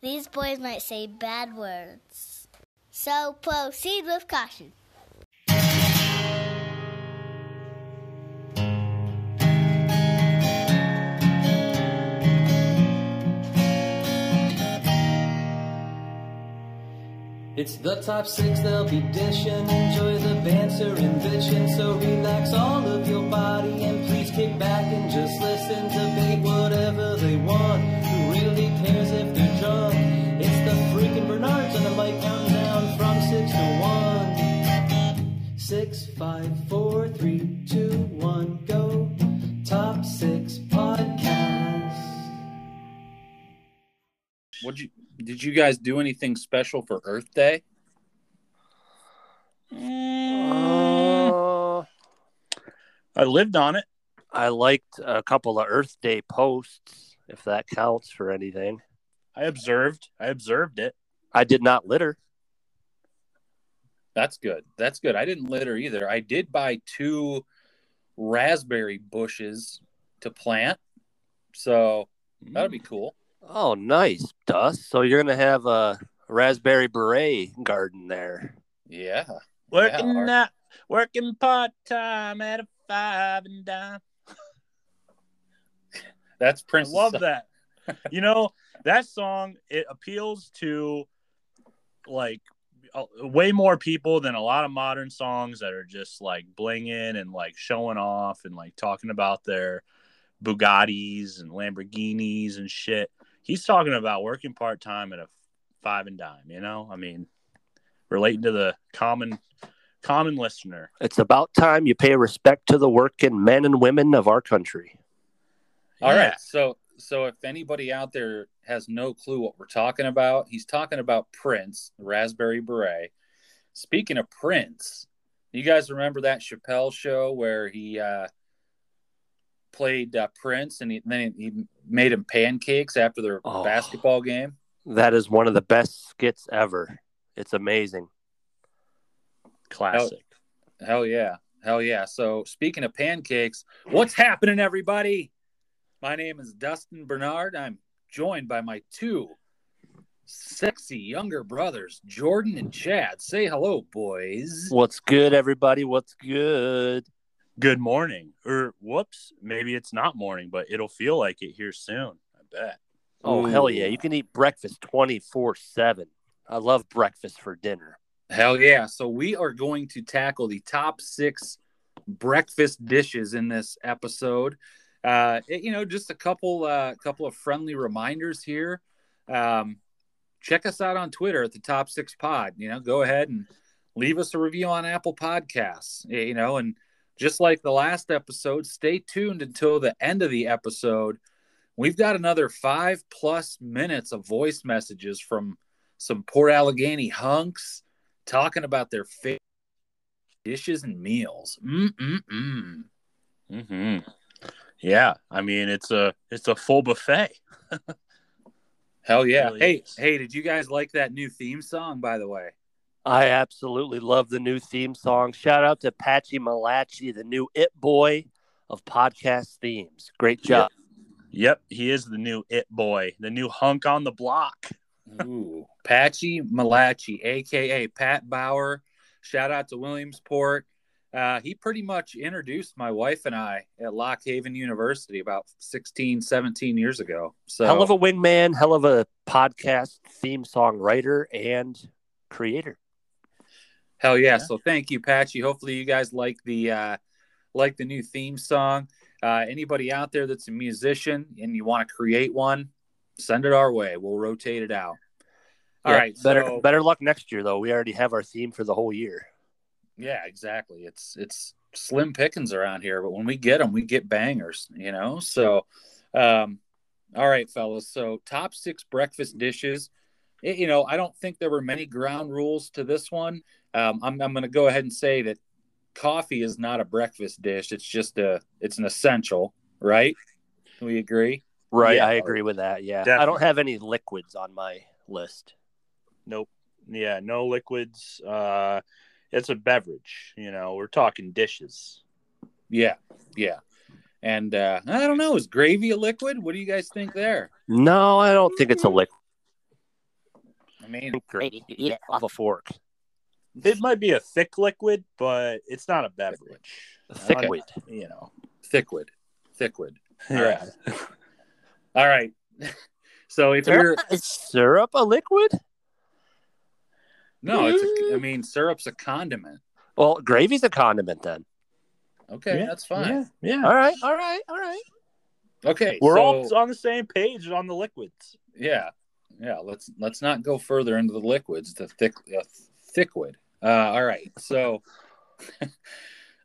These boys might say bad words. So proceed with caution. It's the top six they'll be dishing. Enjoy the banter and bitching. So relax all of your body and please kick back and just listen. Debate whatever they want. Who really cares if they're one. Six, five, four, three, two, one, go. Top six podcast. What you did you guys do anything special for Earth Day? Uh, I lived on it. I liked a couple of Earth Day posts, if that counts for anything. I observed. I observed it. I did not litter. That's good. That's good. I didn't litter either. I did buy two raspberry bushes to plant. So that'd be cool. Oh, nice, Dust. So you're gonna have a raspberry beret garden there. Yeah. Working Art. not working part time at a five and dime. That's I Prince. love that. you know that song. It appeals to like way more people than a lot of modern songs that are just like blinging and like showing off and like talking about their Bugattis and Lamborghinis and shit. He's talking about working part time at a five and dime. You know, I mean, relating to the common common listener. It's about time you pay respect to the working men and women of our country. All Yeah. right. So so if anybody out there has no clue what we're talking about, he's talking about Prince, the Raspberry Beret. Speaking of Prince, you guys remember that Chappelle show where he uh, played uh, Prince and he, then he made him pancakes after their Oh. basketball game? That is one of the best skits ever. It's amazing. Classic. Hell yeah. Hell yeah. So, speaking of pancakes, what's happening, everybody? My name is Dustin Bernard. I'm joined by my two sexy younger brothers, Jordan and Chad. Say hello, boys. What's good, everybody? What's good? Good morning. Or whoops, maybe it's not morning, but it'll feel like it here soon. I bet. Oh, hell yeah. You can eat breakfast 24 7. I love breakfast for dinner. Hell yeah. So, we are going to tackle the top six breakfast dishes in this episode. Uh, it- you know, just a couple, uh, couple of friendly reminders here. Um, check us out on Twitter at the Top Six Pod. You know, go ahead and leave us a review on Apple Podcasts. You know, and just like the last episode, stay tuned until the end of the episode. We've got another five plus minutes of voice messages from some Port Allegany hunks talking about their favorite dishes and meals. Mm-mm-mm. hmm Yeah, I mean it's a it's a full buffet. Hell yeah. Really hey, is. hey, did you guys like that new theme song, by the way? I absolutely love the new theme song. Shout out to Patchy Malachi, the new it boy of podcast themes. Great job. Yep, he is the new it boy, the new hunk on the block. Ooh, Patchy Malachi, aka Pat Bauer. Shout out to Williamsport. Uh, he pretty much introduced my wife and I at Lock Haven University about 16, 17 years ago. So Hell of a wingman, hell of a podcast theme song writer and creator. Hell yeah. Yeah. So thank you, Patchy. Hopefully you guys like the uh like the new theme song. Uh anybody out there that's a musician and you want to create one, send it our way. We'll rotate it out. All Yeah, right. Better so- better luck next year though. We already have our theme for the whole year. Yeah, exactly. It's it's slim pickings around here, but when we get them, we get bangers, you know? So um all right, fellas. So top 6 breakfast dishes. It- you know, I don't think there were many ground rules to this one. Um, I'm, I'm going to go ahead and say that coffee is not a breakfast dish. It's just a, it's an essential, right? We agree? Right, Yeah. I agree with that. Yeah. I don't have any liquids on my list. Nope. Yeah, no liquids. Uh it's a beverage, you know. We're talking dishes. Yeah, yeah. And uh, I don't know, is gravy a liquid? What do you guys think there? No, I don't think it's a liquid. I mean, Gravy. You eat it off a fork. It might be a thick liquid, but it's not a beverage. Thick Okay. weed. You know. thick thickwood, thickwood. Yeah. All right. So if you're Is syrup a liquid? No, it's a, I mean syrup's a condiment. Well, gravy's a condiment then. Okay, Yeah, that's fine. Yeah. yeah. All right, all right, all right. Okay, We're so, all on the same page on the liquids. yeah, yeah. Let's let's not go further into the liquids. The thick uh, thickwood. Uh, all right, so.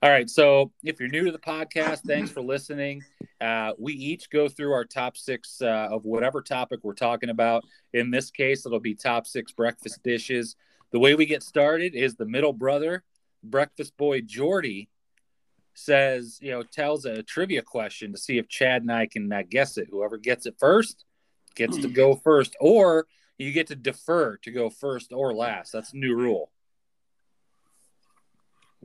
All right. So if you're new to the podcast, thanks for listening. Uh, we each go through our top six uh, of whatever topic we're talking about. In this case, it'll be top six breakfast dishes. The way we get started is the middle brother, breakfast boy Jordy, says, you know, tells a trivia question to see if Chad and I can uh, guess it. Whoever gets it first gets to go first, or you get to defer to go first or last. That's a new rule.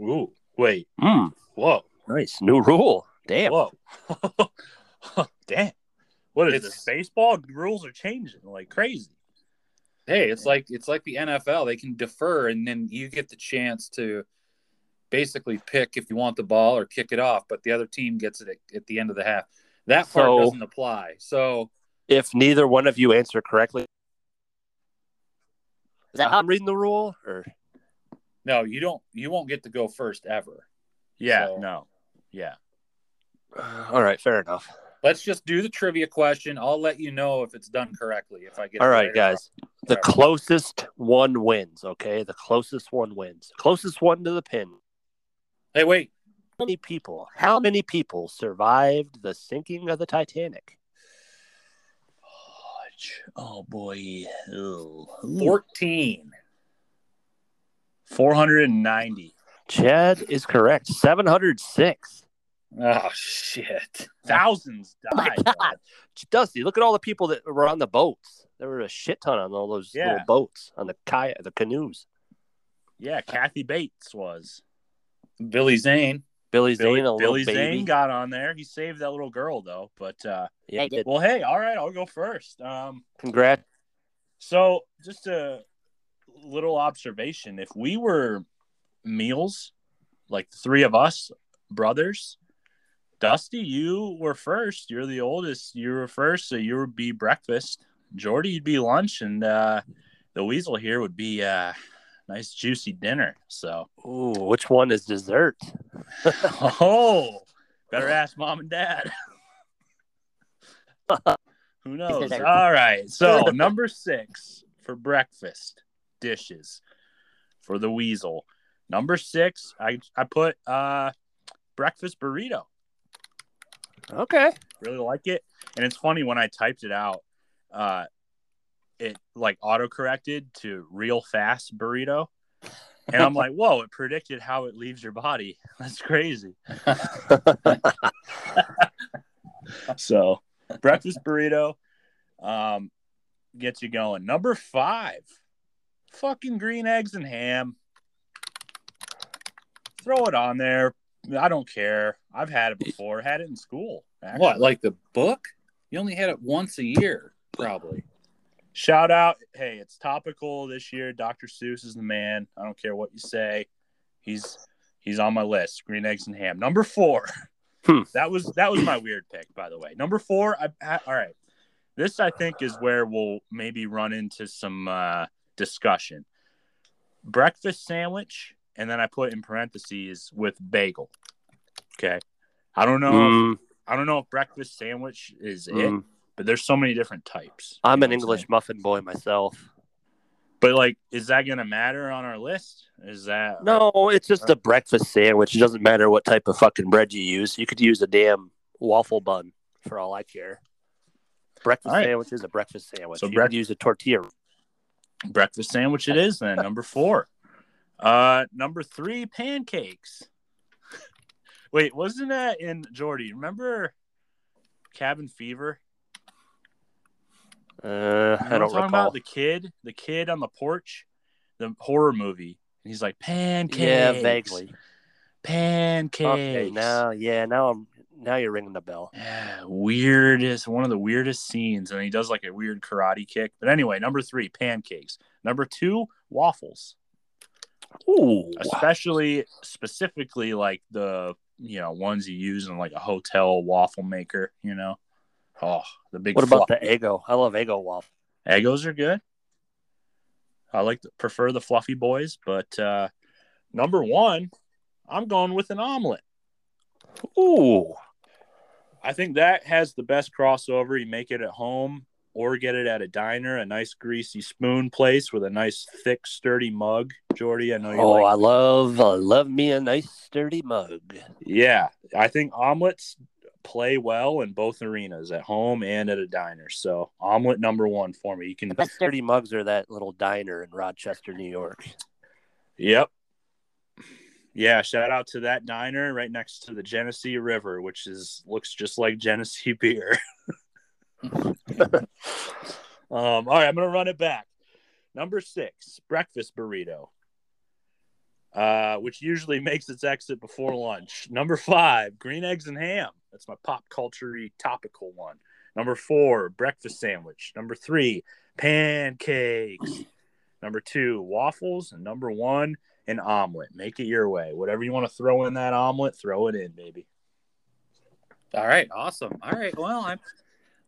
Ooh. Wait. Mm, Whoa. nice. New rule. Damn. Whoa. Damn. What is It's- this? Baseball rules are changing like crazy. Hey, it's like it's like the NFL. They can defer, and then you get the chance to basically pick if you want the ball or kick it off. But the other team gets it at, at the end of the half. That part So- doesn't apply. So If neither one of you answer correctly, is that how I'm reading the rule? Or no, you don't. You won't get to go first ever. Yeah. So- No. Yeah. all right, fair enough. Let's just do the trivia question. I'll let you know if it's done correctly. If I get it All right, guys. The closest one wins. Okay, the closest one wins. Closest one to the pin. Hey, wait. How many people? How many people survived the sinking of the Titanic? Oh boy. Fourteen. 490 Chad is correct. Seven hundred six. Oh shit. thousands Oh my god, Dusty! Look at all the people that were on the boats. There were a shit ton on all those Yeah. little boats on the kayak, the canoes. yeah, Kathy Bates was. Billy Zane. Billy Zane, Billy, a little Billy baby. Zane got on there. He saved that little girl though. But uh yeah, he did. well, hey, all right, I'll go first. Um Congrats. So, just a little observation: if we were meals, like the three of us brothers, Dusty, you were first. You're the oldest. You were first, so you would be breakfast. Jordy, you'd be lunch, and uh, the weasel here would be uh, nice juicy dinner. So, Ooh, which one is dessert? oh, better ask mom and dad. Who knows? All right. So, number six for breakfast dishes for the weasel. Number six, I, I put uh, breakfast burrito. Okay. Really like it. And it's funny when I typed it out, uh, it like auto corrected to real fast burrito. And I'm like, whoa, it predicted how it leaves your body. That's crazy. So breakfast burrito um, gets you going. Number five, fucking green eggs and ham. Throw it on there. I don't care. I've had it before. Had it in school. actually. What? Like the book? You only had it once a year, probably. Shout out. Hey, it's topical this year. Dr. Seuss is the man. I don't care what you say. He's he's on my list. Green eggs and ham. Number four. Hmm. That was that was my weird pick, by the way. Number four. I, I all right. This I think is where we'll maybe run into some uh, discussion. Breakfast sandwich, and then I put in parentheses with bagel. Okay. I don't know. Mm, If, I don't know if breakfast sandwich is it, mm. but there's so many different types. I'm an English muffin boy myself. But like, is that gonna matter on our list? Is that No, it's just a breakfast sandwich. It doesn't matter what type of fucking bread you use. You could use a damn waffle bun for all I care. Breakfast right. sandwich is a breakfast sandwich. So you brec- could use a tortilla. breakfast sandwich? It is then number four. Uh, number three, pancakes. Wait, wasn't that in Jordy? Remember Cabin Fever? Uh, You know I don't recall. about the kid, the kid on the porch, the horror movie. And he's like pancakes. yeah, vaguely. Pancakes. Okay, now, yeah, now I'm now you're ringing the bell. Yeah, weirdest, one of the weirdest scenes, and he does like a weird karate kick. But anyway, number three, pancakes. Number two, waffles. Ooh, Especially, specifically, like the you know ones you use in like a hotel waffle maker. You know, oh, the big. what about the Eggo? I love Eggo waffle. Eggos are good. I like to prefer the fluffy boys, but uh number one, I'm going with an omelet. Ooh, I think that has the best crossover. You make it at home or get it at a diner, a nice greasy spoon place with a nice thick, sturdy mug. Jordy, I know you oh, like. I love, I love me a nice sturdy mug. Yeah, I think omelets play well in both arenas, at home and at a diner. So omelet number one for me. You can. The best sturdy mugs are that little diner in Rochester, New York. Yep. Yeah, shout out to that diner right next to the Genesee River, which is looks just like Genesee beer. Um, all right, I'm gonna run it back. Number six, breakfast burrito, uh, which usually makes its exit before lunch. Number five, green eggs and ham. That's my pop culture topical one. Number four, breakfast sandwich. Number three, pancakes. Number two, waffles. And number one, an omelet. Make it your way. Whatever you want to throw in that omelet, throw it in, baby. All right, awesome. All right, well, I'm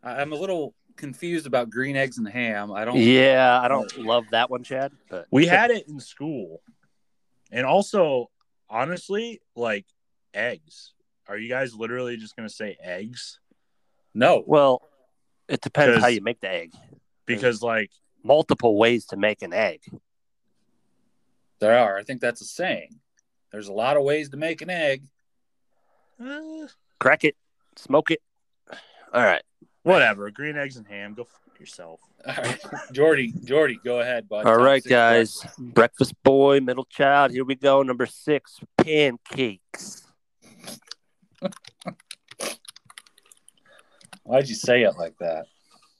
I'm a little confused about green eggs and ham. I don't. Yeah, I don't love that one, Chad. But We had it in school. And also, honestly, like eggs. Are you guys literally just going to say eggs? No. well, it depends how you make the egg. Because, like, Multiple ways to make an egg. There are. I think that's a saying. There's a lot of ways to make an egg. uh, Crack it, smoke it. All right. Whatever. Green eggs and ham. Go fuck yourself. All right, Jordy, Jordy, go ahead, bud. All Top right, six guys. breakfast. Breakfast boy, middle child. Here we go. Number six, pancakes. Why'd you say it like that?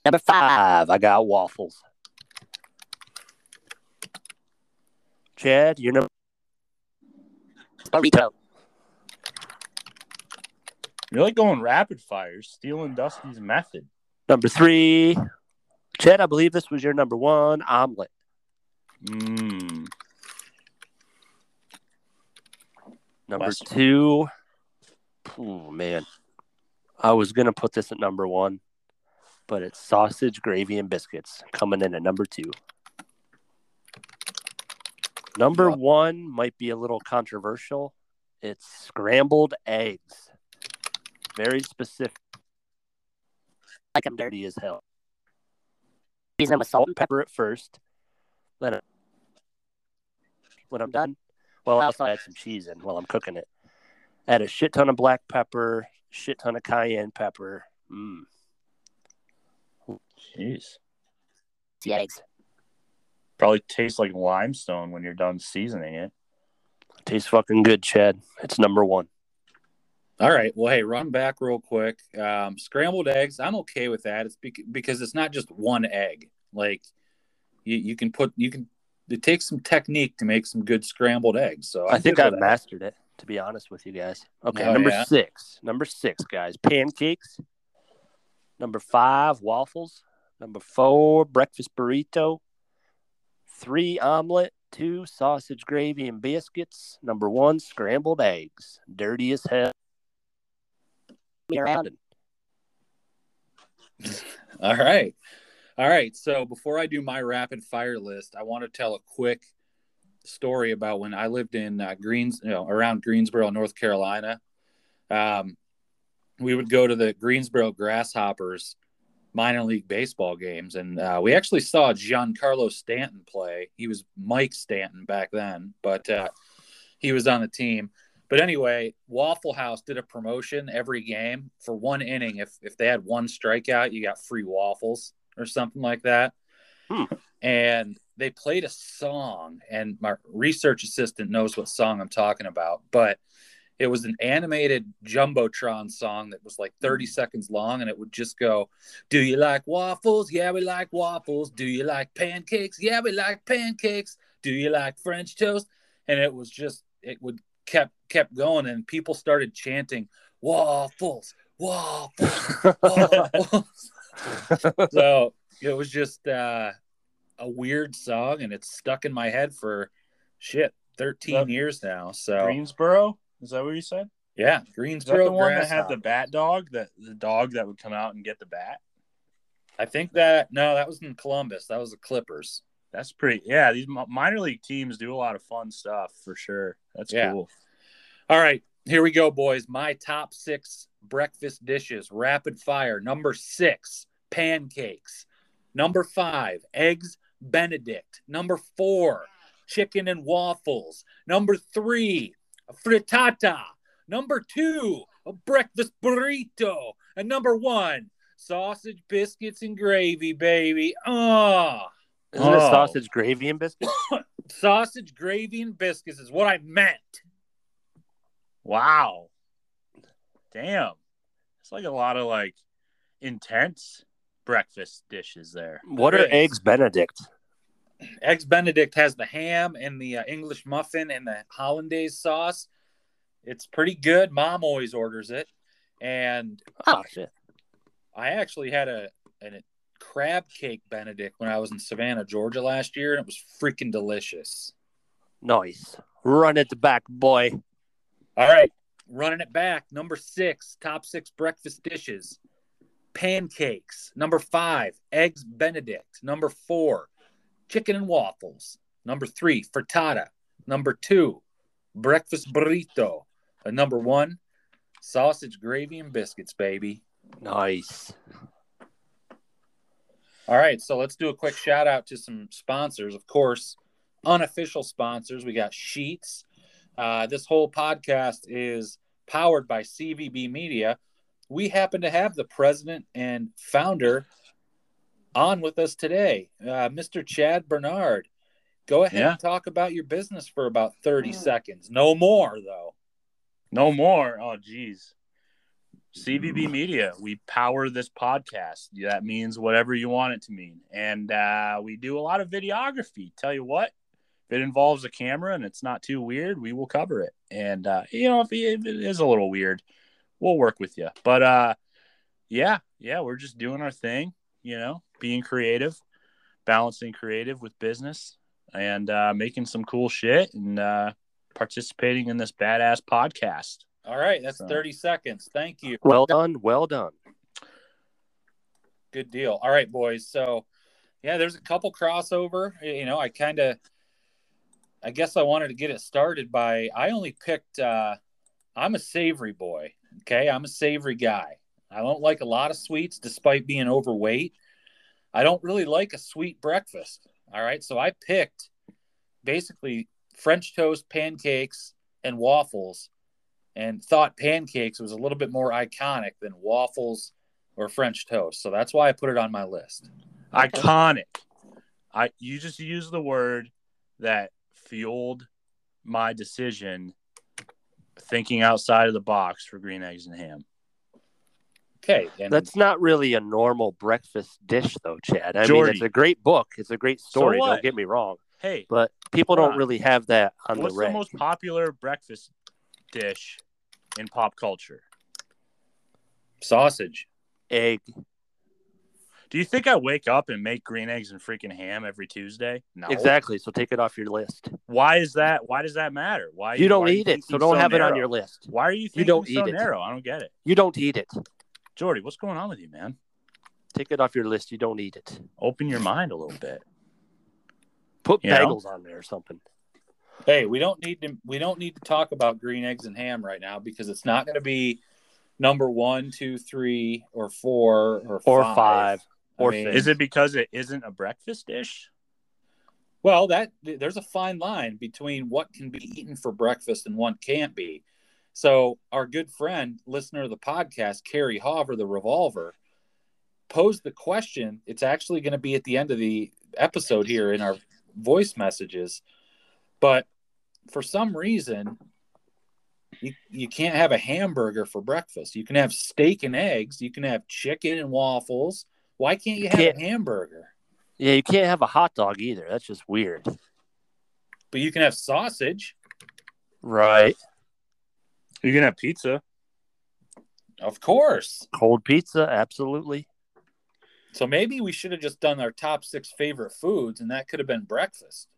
Number five, I got waffles. Chad, you're number burrito. You're like going rapid fire, stealing Dusty's method. Number three, Chad, I believe this was your number one omelet. Mmm. Number Bless two, oh man, I was gonna put this at number one, but it's sausage, gravy, and biscuits coming in at number two. Number one might be a little controversial. It's scrambled eggs. Very specific. Like I'm dirty as hell. Season them with salt and pepper at first. Then, I- when I'm done, well, I also add some cheese in while I'm cooking it. Add a shit ton of black pepper, shit ton of cayenne pepper. Mmm. Jeez. The eggs. Probably tastes like limestone when you're done seasoning it. Tastes fucking good, Chad. It's number one. All right. Well, hey, run back real quick. Um, scrambled eggs. I'm okay with that. It's bec- because it's not just one egg. Like you, you can put you can. It takes some technique to make some good scrambled eggs. So I I'm think I've mastered it, to be honest with you guys. Okay, Oh, number yeah? six. Number six, guys. Pancakes. Number five, waffles. Number four, breakfast burrito. Three, omelet. Two, sausage gravy and biscuits. Number one, scrambled eggs. Dirty as hell. Me around and All right. All right. So before I do my rapid fire list, I want to tell a quick story about when I lived in uh, Greens, you know, around Greensboro, North Carolina. Um, we would go to the Greensboro Grasshoppers minor league baseball games, and uh, we actually saw Giancarlo Stanton play. He was Mike Stanton back then, but uh, he was on the team. But anyway, Waffle House did a promotion every game for one inning. If if they had one strikeout, you got free waffles or something like that. Hmm. And they played a song, and my research assistant knows what song I'm talking about. But it was an animated jumbotron song that was like 30 seconds long, and it would just go, "Do you like waffles? Yeah, we like waffles. Do you like pancakes? Yeah, we like pancakes. Do you like French toast?" And it was just it would kept kept going and people started chanting waffles, waffles, waffles. so it was just uh, a weird song, and it's stuck in my head for shit 13 That- years now. So Greensboro. Is that what you said? yeah, Greensboro. the one that had the bat dog? That the dog that would come out and get the bat. I think that no, that was in Columbus. That was the Clippers. That's pretty. Yeah, these minor league teams do a lot of fun stuff for sure. That's Yeah. cool. All right, here we go, boys. My top six breakfast dishes, rapid fire. Number six, pancakes. Number five, eggs Benedict. Number four, chicken and waffles. Number three, frittata. Number two, a breakfast burrito. And number one, sausage, biscuits, and gravy, baby. Oh, Isn't it Oh. sausage gravy and biscuits? sausage, gravy, and biscuits is what I meant. Wow. Damn. It's like a lot of like intense breakfast dishes there. What are There is. eggs Benedict? Eggs Benedict has the ham and the uh, English muffin and the hollandaise sauce. It's pretty good. Mom always orders it, and Oh shit. I actually had a, a crab cake Benedict when I was in Savannah, Georgia last year, and it was freaking delicious. Nice. Run it back, boy. All right, running it back. Number six, top six breakfast dishes. Pancakes. Number five, eggs Benedict. Number four, chicken and waffles. Number three, frittata. Number two, breakfast burrito. And number one, sausage gravy and biscuits, baby. Nice. All right, so let's do a quick shout out to some sponsors. Of course, unofficial sponsors. We got Sheetz. Uh, this whole podcast is powered by CVB Media. We happen to have the president and founder on with us today, uh, Mr. Chad Bernard. Go ahead Yeah. and talk about your business for about 30 seconds. No more, though. No more. Oh, geez. CVB Media, we power this podcast. That means whatever you want it to mean. And uh, we do a lot of videography. Tell you what, if it involves a camera and it's not too weird, we will cover it. And, uh, you know, if if it is a little weird, we'll work with you. But uh, yeah, yeah, we're just doing our thing, you know, being creative, balancing creative with business, and uh, making some cool shit and uh, participating in this badass podcast. All right, that's So- 30 seconds. Thank you. Well done. Well done. Good deal. All right, boys. So, yeah, there's a couple crossover. You know, I kind of, I guess I wanted to get it started by, I only picked, uh, I'm a savory boy. Okay. I'm a savory guy. I don't like a lot of sweets despite being overweight. I don't really like a sweet breakfast. All right. So I picked basically French toast, pancakes, and waffles and thought pancakes was a little bit more iconic than waffles or French toast. So that's why I put it on my list. iconic. I you just use the word that fueled my decision thinking outside of the box for green eggs and ham. Okay. And That's not really a normal breakfast dish, though, Chad. I mean, it's a great book. It's a great story. what? don't get me wrong. Hey, But people don't on. really have that on what's the the most popular breakfast dish in pop culture? sausage. Egg. Do you think I wake up and make green eggs and freaking ham every Tuesday? No. Exactly. So take it off your list. Why is that? Why does that matter? Why You don't why are eat it, so don't have it on your list. Why are you thinking don't so eat it. narrow? I don't get it. You don't eat it. Jordy, what's going on with you, man? Take it off your list. You don't eat it. Open your mind a little bit. Put You know? bagels on there or something. Hey, we don't need to we don't need to talk about green eggs and ham right now because it's not going to be number one, two, three, or four, or Or five. five, I or mean. Is it because it isn't a breakfast dish? Well, that there's a fine line between what can be eaten for breakfast and what can't be. So, our good friend, listener of the podcast, Carrie Hover, the Revolver, posed the question. It's actually going to be at the end of the episode here in our voice messages, but for some reason, you, you can't have a hamburger for breakfast. You can have steak and eggs. You can have chicken and waffles. Why can't you have Can't- a hamburger? Yeah, you can't have a hot dog either. That's just weird. But you can have sausage. Right. You can have pizza. Of course. Cold pizza, absolutely. So maybe we should have just done our top six favorite foods, and that could have been breakfast.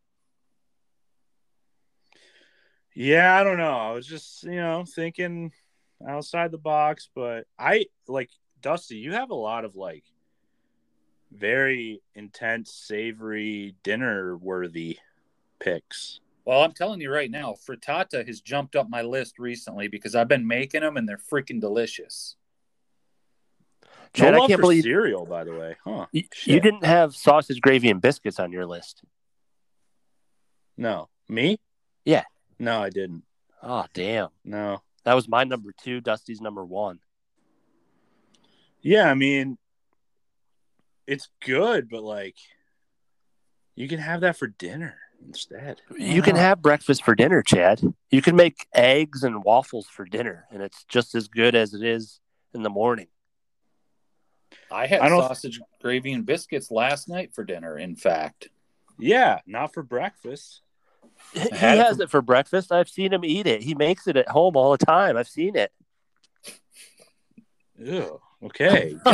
Yeah, I don't know. I was just, you know, thinking outside the box, but I like Dusty, you have a lot of like very intense, savory, dinner worthy picks. Well, I'm telling you right now, frittata has jumped up my list recently because I've been making them and they're freaking delicious. Chad, no I can't for believe cereal, by the way. Huh. you, you didn't have sausage, gravy, and biscuits on your list. No. Me? Yeah. No, I didn't. Oh, damn. No. That was my number two. Dusty's number one. Yeah, I mean, it's good, but like, you can have that for dinner instead. You can have breakfast for dinner, Chad. You can make eggs and waffles for dinner, and it's just as good as it is in the morning. I had I don't- sausage, gravy, and biscuits last night for dinner, in fact. Yeah, not for breakfast. He has it for breakfast. I've seen him eat it. He makes it at home all the time. I've seen it. Ew. Okay.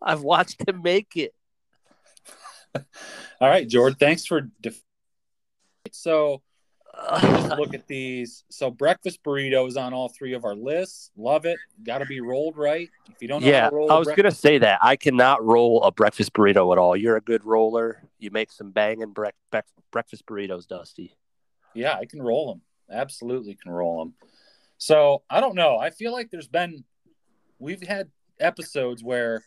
I've watched him make it. All right, Jordan, thanks for. Def- so look at these. So breakfast burrito is on all three of our lists. Love it. Got to be rolled right. If you don't know yeah, how to roll, I was gonna say that I cannot roll a breakfast burrito at all. You're a good roller. You make some banging bec- breakfast burritos, Dusty. Yeah, I can roll them. Absolutely can roll them. So I don't know. I feel like there's been we've had episodes where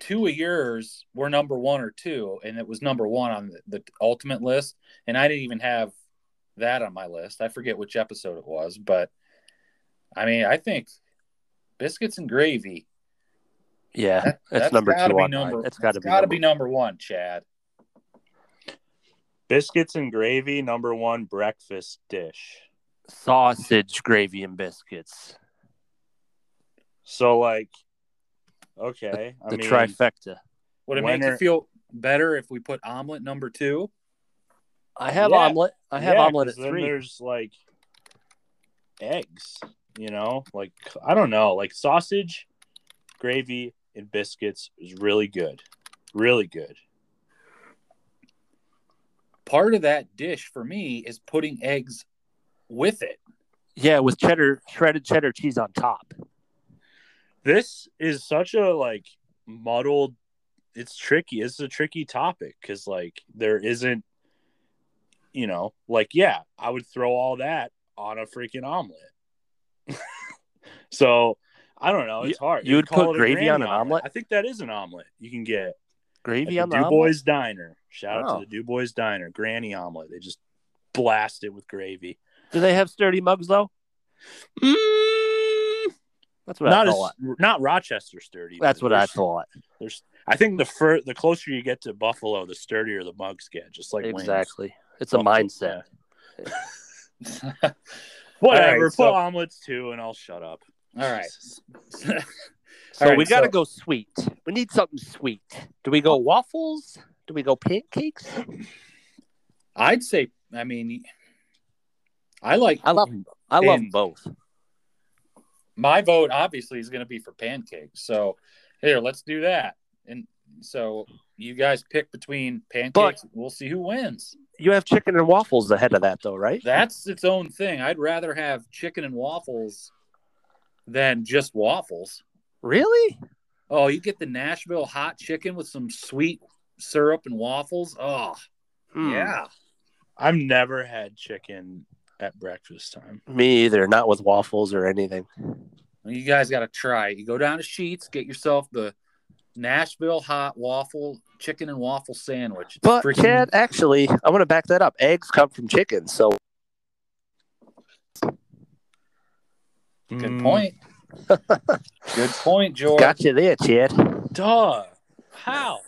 two of yours were number one or two, and it was number one on the, the ultimate list, and I didn't even have that on my list. I forget which episode it was, but I mean, I think biscuits and gravy. Yeah, That, it's that's number gotta two be on number. mine. It's got to be. got to be number one, Chad. Biscuits and gravy, number one breakfast dish. Sausage, gravy, and biscuits. So, like, okay. I The mean, trifecta. Would it When make you feel better if we put omelet number two? I have Yeah. omelet. I have yeah, omelet at then three. There's like eggs, you know, like I don't know, like sausage, gravy, and biscuits is really good, really good. part of that dish for me is putting eggs with it. Yeah, with cheddar, shredded cheddar cheese on top. This is such a like muddled. It's tricky. It's a tricky topic because like there isn't, you know, like yeah, I would throw all that on a freaking omelet. so I don't know. It's hard. you would put gravy on an omelet? I think that is an omelet you can get Gravy on the Du omelet. Bois Diner. Shout out Oh. to the Du Bois Diner, granny omelet. They just blast it with gravy. Do they have sturdy mugs though? Mm, That's what not I as thought. not Rochester sturdy. That's what I thought. There's, I think the fur, the closer you get to Buffalo, the sturdier the mugs get. Just like wings. Exactly. It's a Well, mindset. yeah. Whatever. All right, put so- omelets too, and I'll shut up. All right. So All right, we got to so- go sweet. We need something sweet. Do we go waffles? Do we go pancakes? I'd say, I mean, I like I love. I love And- both. my vote. Obviously, is going to be for pancakes. So here, let's do that. And so you guys pick between pancakes. we'll see who wins. You have chicken and waffles ahead of that, though, right? That's its own thing. I'd rather have chicken and waffles than just waffles. Really? Oh, you get the Nashville hot chicken with some sweet syrup and waffles. Oh, Hmm. yeah. I've never had chicken at breakfast time. Me either. Not with waffles or anything. You guys got to try. You go down to Sheetz, get yourself the Nashville hot waffle chicken and waffle sandwich. It's But freaking- Chad, actually, I want to back that up. Eggs come from chicken, so good Mm, point. good point, George. got you there, Chad. Duh. How?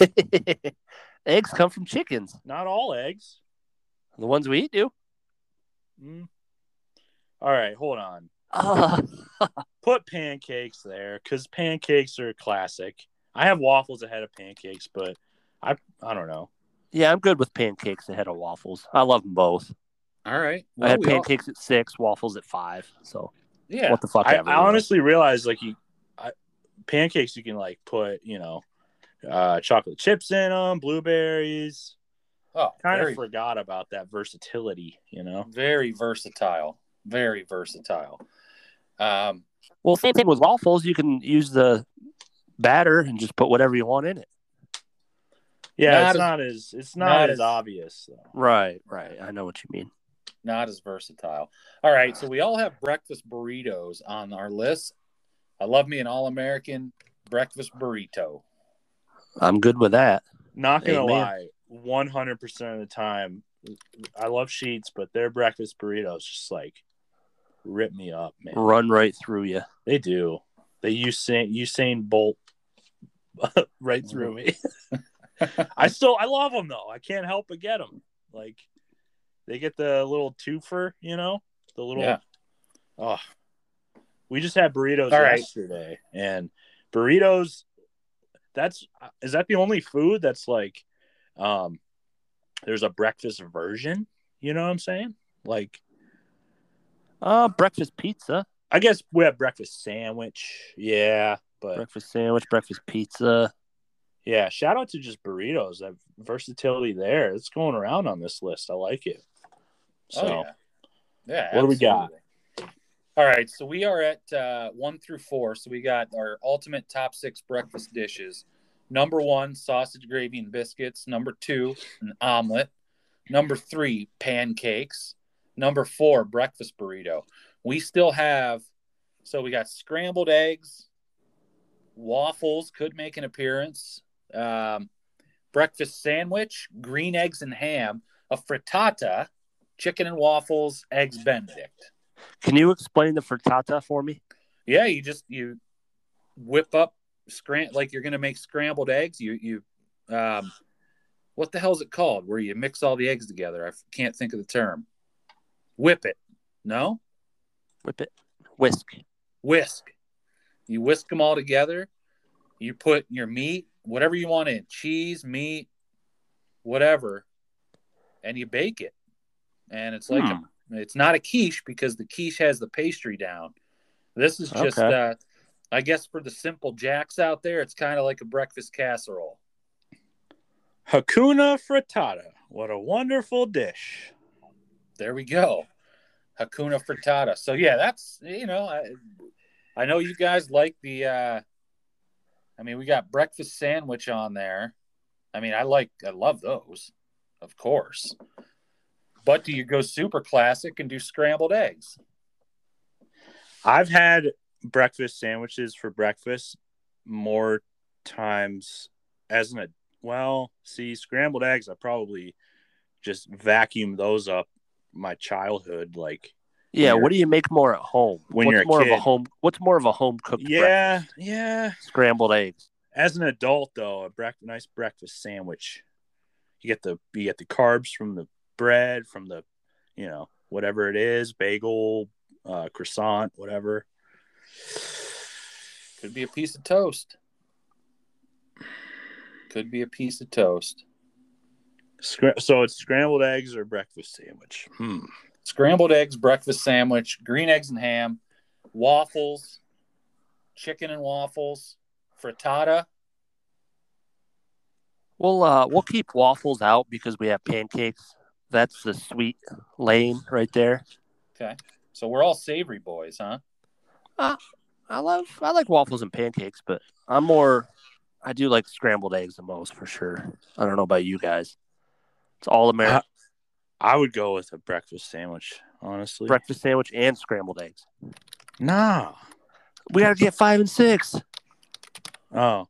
Eggs come from chickens. Not all eggs. The ones we eat do. Mm. All right, hold on. Ah, Put pancakes there because pancakes are classic. I have waffles ahead of pancakes, but I I don't know. yeah, I'm good with pancakes ahead of waffles. I love them both. All right. I had we all- pancakes at six, waffles at five. So yeah. what the fuck I. I honestly realized like you I, pancakes you can like put you know uh chocolate chips in them blueberries Oh, kind very, of forgot about that versatility you know very versatile. Very versatile. Um, Well, same thing with waffles. You can use the batter and just put whatever you want in it. yeah Not it's as- not as it's not, not as, as- obvious though. Right, right. I know what you mean. not as versatile. All right, so we all have breakfast burritos on our list. I love me an all-American breakfast burrito. I'm good with that. not gonna Amen. lie 100% of the time i love Sheetz but their breakfast burritos just like rip me up man Run right through you. they do they use usain usain bolt right through me I still I love them though. I can't help but get them. Like they get the little twofer, you know, the little. Yeah. Oh, we just had burritos All right. yesterday, and burritos. That's is that the only food that's like, um, there's a breakfast version. You know what I'm saying? Like, Uh, breakfast pizza, I guess we have breakfast sandwich. Yeah, but breakfast sandwich, breakfast pizza. yeah, shout out to just burritos. That versatility there. It's going around on this list. I like it. So. Oh, yeah. Yeah. What do we got? All right, so we are at uh, one through four. So we got our ultimate top six breakfast dishes. Number one, sausage gravy and biscuits. Number two, an omelet. Number three, pancakes. Number four, breakfast burrito. We still have, so we got scrambled eggs, waffles could make an appearance, um, breakfast sandwich, green eggs and ham, a frittata, chicken and waffles, eggs Benedict. Can you explain the frittata for me? Yeah, you just you whip up scram like you're gonna make scrambled eggs. You you um, what the hell is it called? Where you mix all the eggs together? I can't think of the term. Whip it. No, Whip it, whisk. whisk. You whisk them all together. You put your meat, whatever you want in, cheese, meat, whatever, and you bake it. And it's like a, it's not a quiche because the quiche has the pastry down. This is just, Okay. uh, I guess, for the simple jacks out there, it's kind of like a breakfast casserole. Hakuna Frittata. What a wonderful dish. There we go. Hakuna Frittata. So yeah, that's you know, I, I know you guys like the. uh I mean, we got breakfast sandwich on there. I mean, I like, I love those, of course. But do you go super classic and do scrambled eggs? I've had breakfast sandwiches for breakfast more times as an well, see, scrambled eggs I probably just vacuum those up my childhood like Yeah, what do you make more at home? When what's you're a more of a home? What's more of a home cooked? yeah, yeah. scrambled eggs. As an adult though, a brec- nice breakfast sandwich. You get the you get the carbs from the bread, from the you know, whatever it is, bagel, uh, croissant, whatever. Could be a piece of toast. Could be a piece of toast. Scra- so it's scrambled eggs or breakfast sandwich. Hmm. Scrambled eggs, breakfast sandwich, green eggs and ham, waffles, chicken and waffles, frittata. We'll uh we'll keep waffles out because we have pancakes. That's the sweet lane right there. Okay. So we're all savory boys, huh? Uh, I love I like waffles and pancakes, but I'm more I do like scrambled eggs the most for sure. I don't know about you guys. It's all American I would go with a breakfast sandwich, honestly. breakfast sandwich and scrambled eggs. nah. We gotta get five and six. Oh.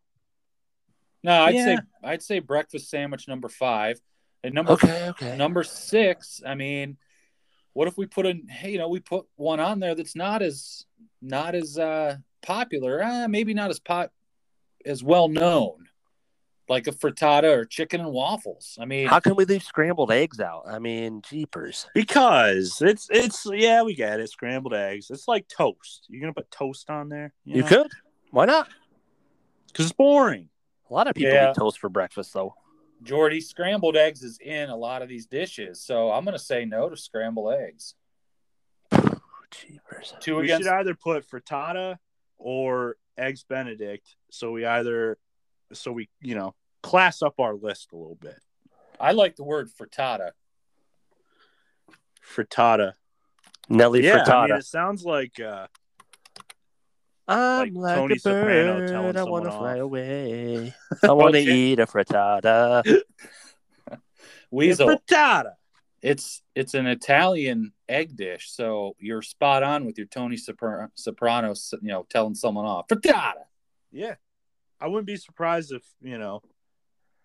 No, I'd Yeah. say I'd say breakfast sandwich number five. And number Okay, okay. number six, I mean, what if we put in hey, you know, we put one on there that's not as not as uh popular, uh, maybe not as pot as well known. Like a frittata or chicken and waffles. I mean, How can we leave scrambled eggs out? I mean, jeepers. Because it's it's yeah, we get it. Scrambled eggs. It's like toast. You're gonna put toast on there? You could. Why not? Because it's boring. A lot of people Yeah. eat toast for breakfast though. Jordy, scrambled eggs is in a lot of these dishes, so I'm gonna say no to scrambled eggs. Jeepers. Two we against should either put frittata or eggs benedict so we either so we you know class up our list a little bit I like the word frittata. frittata Nelly yeah I frittata. mean, it sounds like uh I'm like like, a Soprano bird. telling I want to fly away. I want to eat a frittata. Weasel. frittata It's it's an Italian egg dish, so you're spot on with your Tony Sopra- Soprano, you know, telling someone off. Frittata. yeah I wouldn't be surprised if you know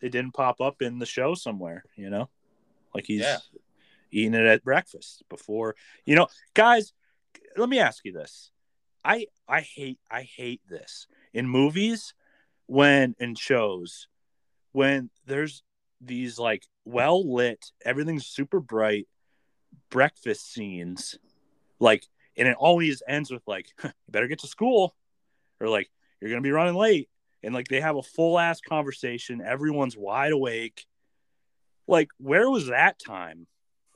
it didn't pop up in the show somewhere you know like he's Yeah. eating it at breakfast before you know guys let me ask you this i i hate i hate this in movies when in shows when there's these like well lit everything's super bright breakfast scenes like and it always ends with like you better get to school or like you're gonna be running late and like they have a full ass conversation everyone's wide awake like where was that time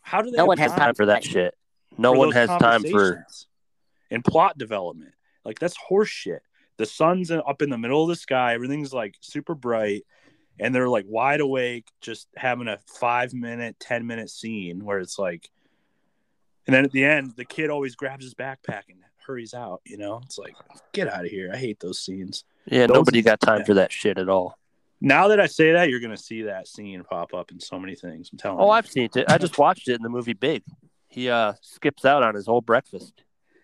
how do they No have one has time for that shit. No one has time for. and plot development. Like that's horseshit. The sun's up in the middle of the sky, everything's like super bright, and they're like wide awake, just having a five minute, ten minute scene where it's like, and then at the end, the kid always grabs his backpack and hurries out. You know, it's like, get out of here. I hate those scenes. Yeah, Those- nobody got time for that shit at all. Now that I say that, you're gonna see that scene pop up in so many things. I'm telling you. Oh, you. I've seen it. I just watched it in the movie Big. He uh skips out on his whole breakfast.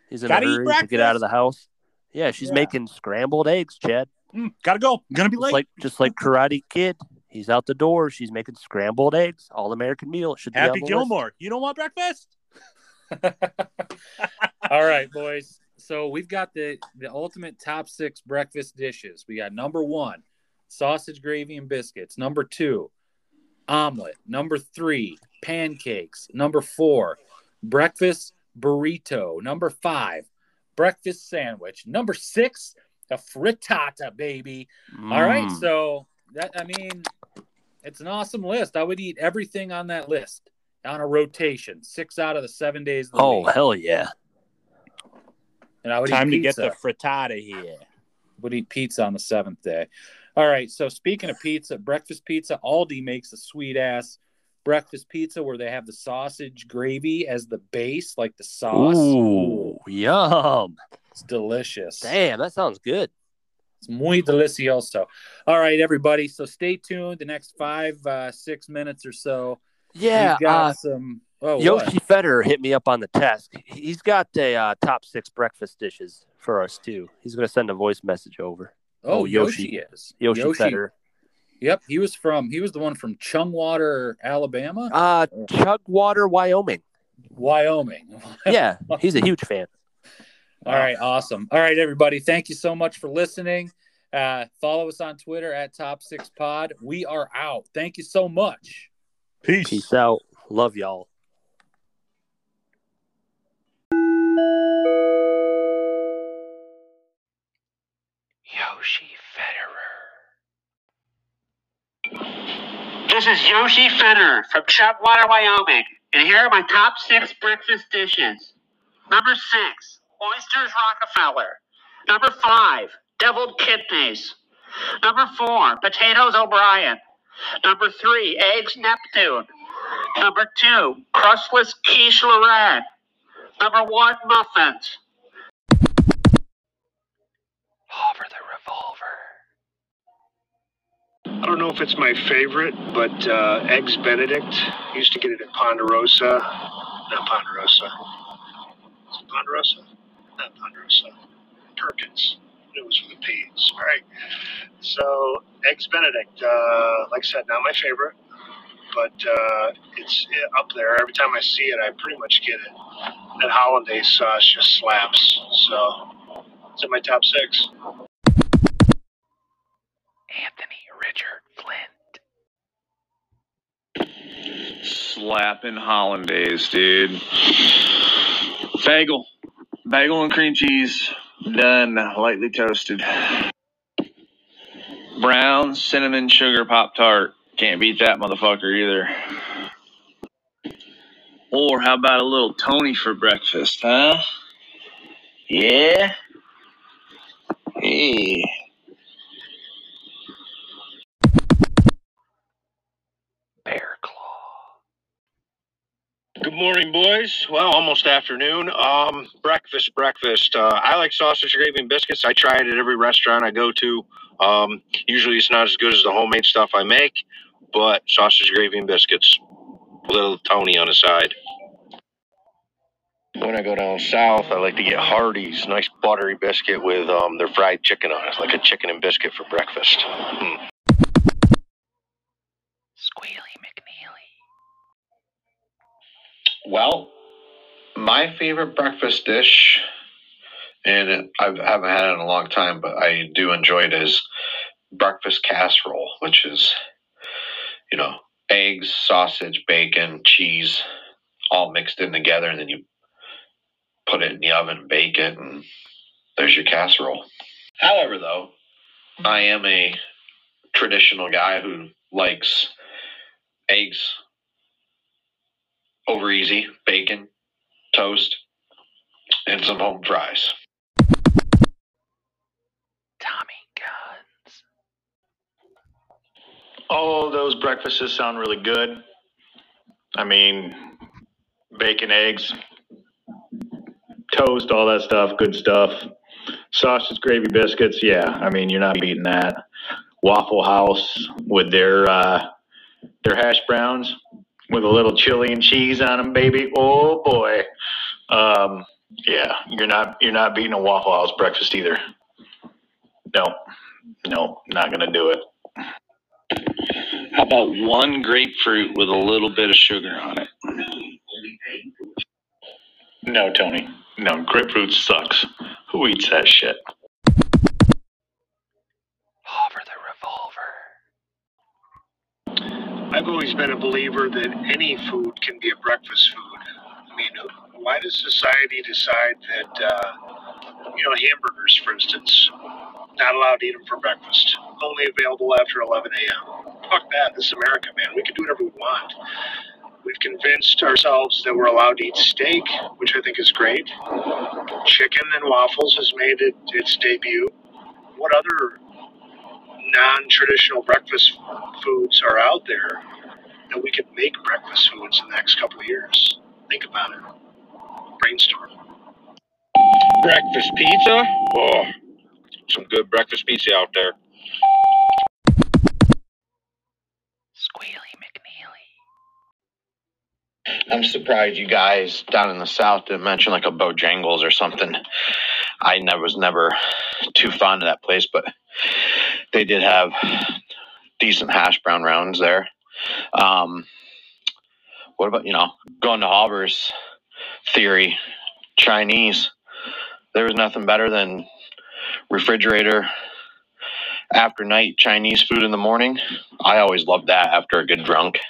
He's in Gotta a hurry to get out of the house. Yeah, she's Yeah. making scrambled eggs, Chad. Mm, gotta go. gonna be Just late. like just like Karate Kid. He's out the door. She's making scrambled eggs. All American meal. It should be on Happy the list. Gilmore. You don't want breakfast? All right, boys. So we've got the the ultimate top six breakfast dishes. We got number one, sausage gravy and biscuits. Number two, omelet. Number three, pancakes. Number four, breakfast burrito. Number five, breakfast sandwich. Number six, a frittata, baby. All right, Mm. so that I mean, it's an awesome list. I would eat everything on that list on a rotation, six out of the seven days. Of the Oh week. hell yeah! and I would Time eat to get the frittata here. would eat pizza on the seventh day. All right. So speaking of pizza, breakfast pizza, Aldi makes a sweet ass breakfast pizza where they have the sausage gravy as the base, like the sauce. Ooh, yum! It's delicious. Damn, that sounds good. It's muy delicioso. All right, everybody. So stay tuned. The next five, uh, six minutes or so. Yeah, We've got uh, some. Oh, Yoshi what? Federer hit me up on the test. He's got a uh, top six breakfast dishes for us too. He's going to send a voice message over. Oh, oh, Yoshi. Yoshi. is Yoshi, Federer. Yep, he was from. He was the one from Chungwater, Alabama, Uh, Chugwater, Wyoming. Wyoming. Yeah, he's a huge fan. All right, awesome. All right, everybody. Thank you so much for listening. Uh, follow us on Twitter at Top Six Pod. We are out. Thank you so much. Peace. Peace out. Love y'all. Yoshi Federer. This is Yoshi Fenner from Chugwater, Wyoming, and here are my top six breakfast dishes. Number six, oysters Rockefeller. Number five, deviled kidneys. Number four, potatoes O'Brien. Number three, eggs Neptune. Number two, crustless quiche Lorraine. Number one, muffins. Hover the revolver. I don't know if it's my favorite, but uh, Eggs Benedict. Used to get it at Ponderosa. Not Ponderosa. Is it Ponderosa? Not Ponderosa. Perkins. It was with a P. Sorry. So, Eggs Benedict, uh, like I said, not my favorite, but uh, it's uh, up there. Every time I see it, I pretty much get it. That hollandaise sauce just slaps. So, it's in my top six. Anthony Richard Flint. slapping hollandaise, dude. Bagel, bagel and cream cheese, done, lightly toasted. Brown cinnamon sugar pop tart, Can't beat that motherfucker either. Or how about a little Tony for breakfast, huh? Yeah? Hey. Good morning, boys. Well, almost afternoon. Um, breakfast, breakfast. Uh, I like sausage gravy and biscuits. I try it at every restaurant I go to. Um, usually it's not as good as the homemade stuff I make, but sausage gravy and biscuits. Little Tony on the side. When I go down south, I like to get Hardee's, nice buttery biscuit with um, their fried chicken on it, like a chicken and biscuit for breakfast. Mm. Squealy McNeely. Well, my favorite breakfast dish, and I haven't had it in a long time, but I do enjoy it, is breakfast casserole, which is, you know, eggs, sausage, bacon, cheese, all mixed in together, and then you put it in the oven bake it, and there's your casserole. However, though, I am a traditional guy who likes eggs over easy, bacon, toast, and some home fries. Tommy Guns. All those breakfasts sound really good. I mean, bacon, eggs, toast, all that stuff, good stuff. Sausage, gravy, biscuits, yeah. I mean, you're not beating that. Waffle House with their uh, their hash browns with a little chili and cheese on them, baby. Oh boy, um, yeah. You're not you're not beating a Waffle House breakfast either. No, no, not gonna do it. How about one grapefruit with a little bit of sugar on it? No, Tony. No, grapefruit sucks. Who eats that shit? I've always been a believer that any food can be a breakfast food. I mean, why does society decide that, uh, you know, hamburgers, for instance, not allowed to eat them for breakfast, only available after 11 a.m.? Fuck that. This is America, man. We can do whatever we want. We've convinced ourselves that we're allowed to eat steak, which I think is great. Chicken and waffles has made it its debut. What other non-traditional breakfast foods are out there that we could make breakfast foods in the next couple of years? Think about it. Brainstorm. Breakfast pizza? Oh, some good breakfast pizza out there. Squealy McNeely. I'm surprised you guys down in the south didn't mention like a Bojangles or something. I never was never too fond of that place, but they did have decent hash brown rounds there. Um, what about you know going to Halber's theory, Chinese? There was nothing better than refrigerator after night Chinese food in the morning. I always loved that after a good drunk.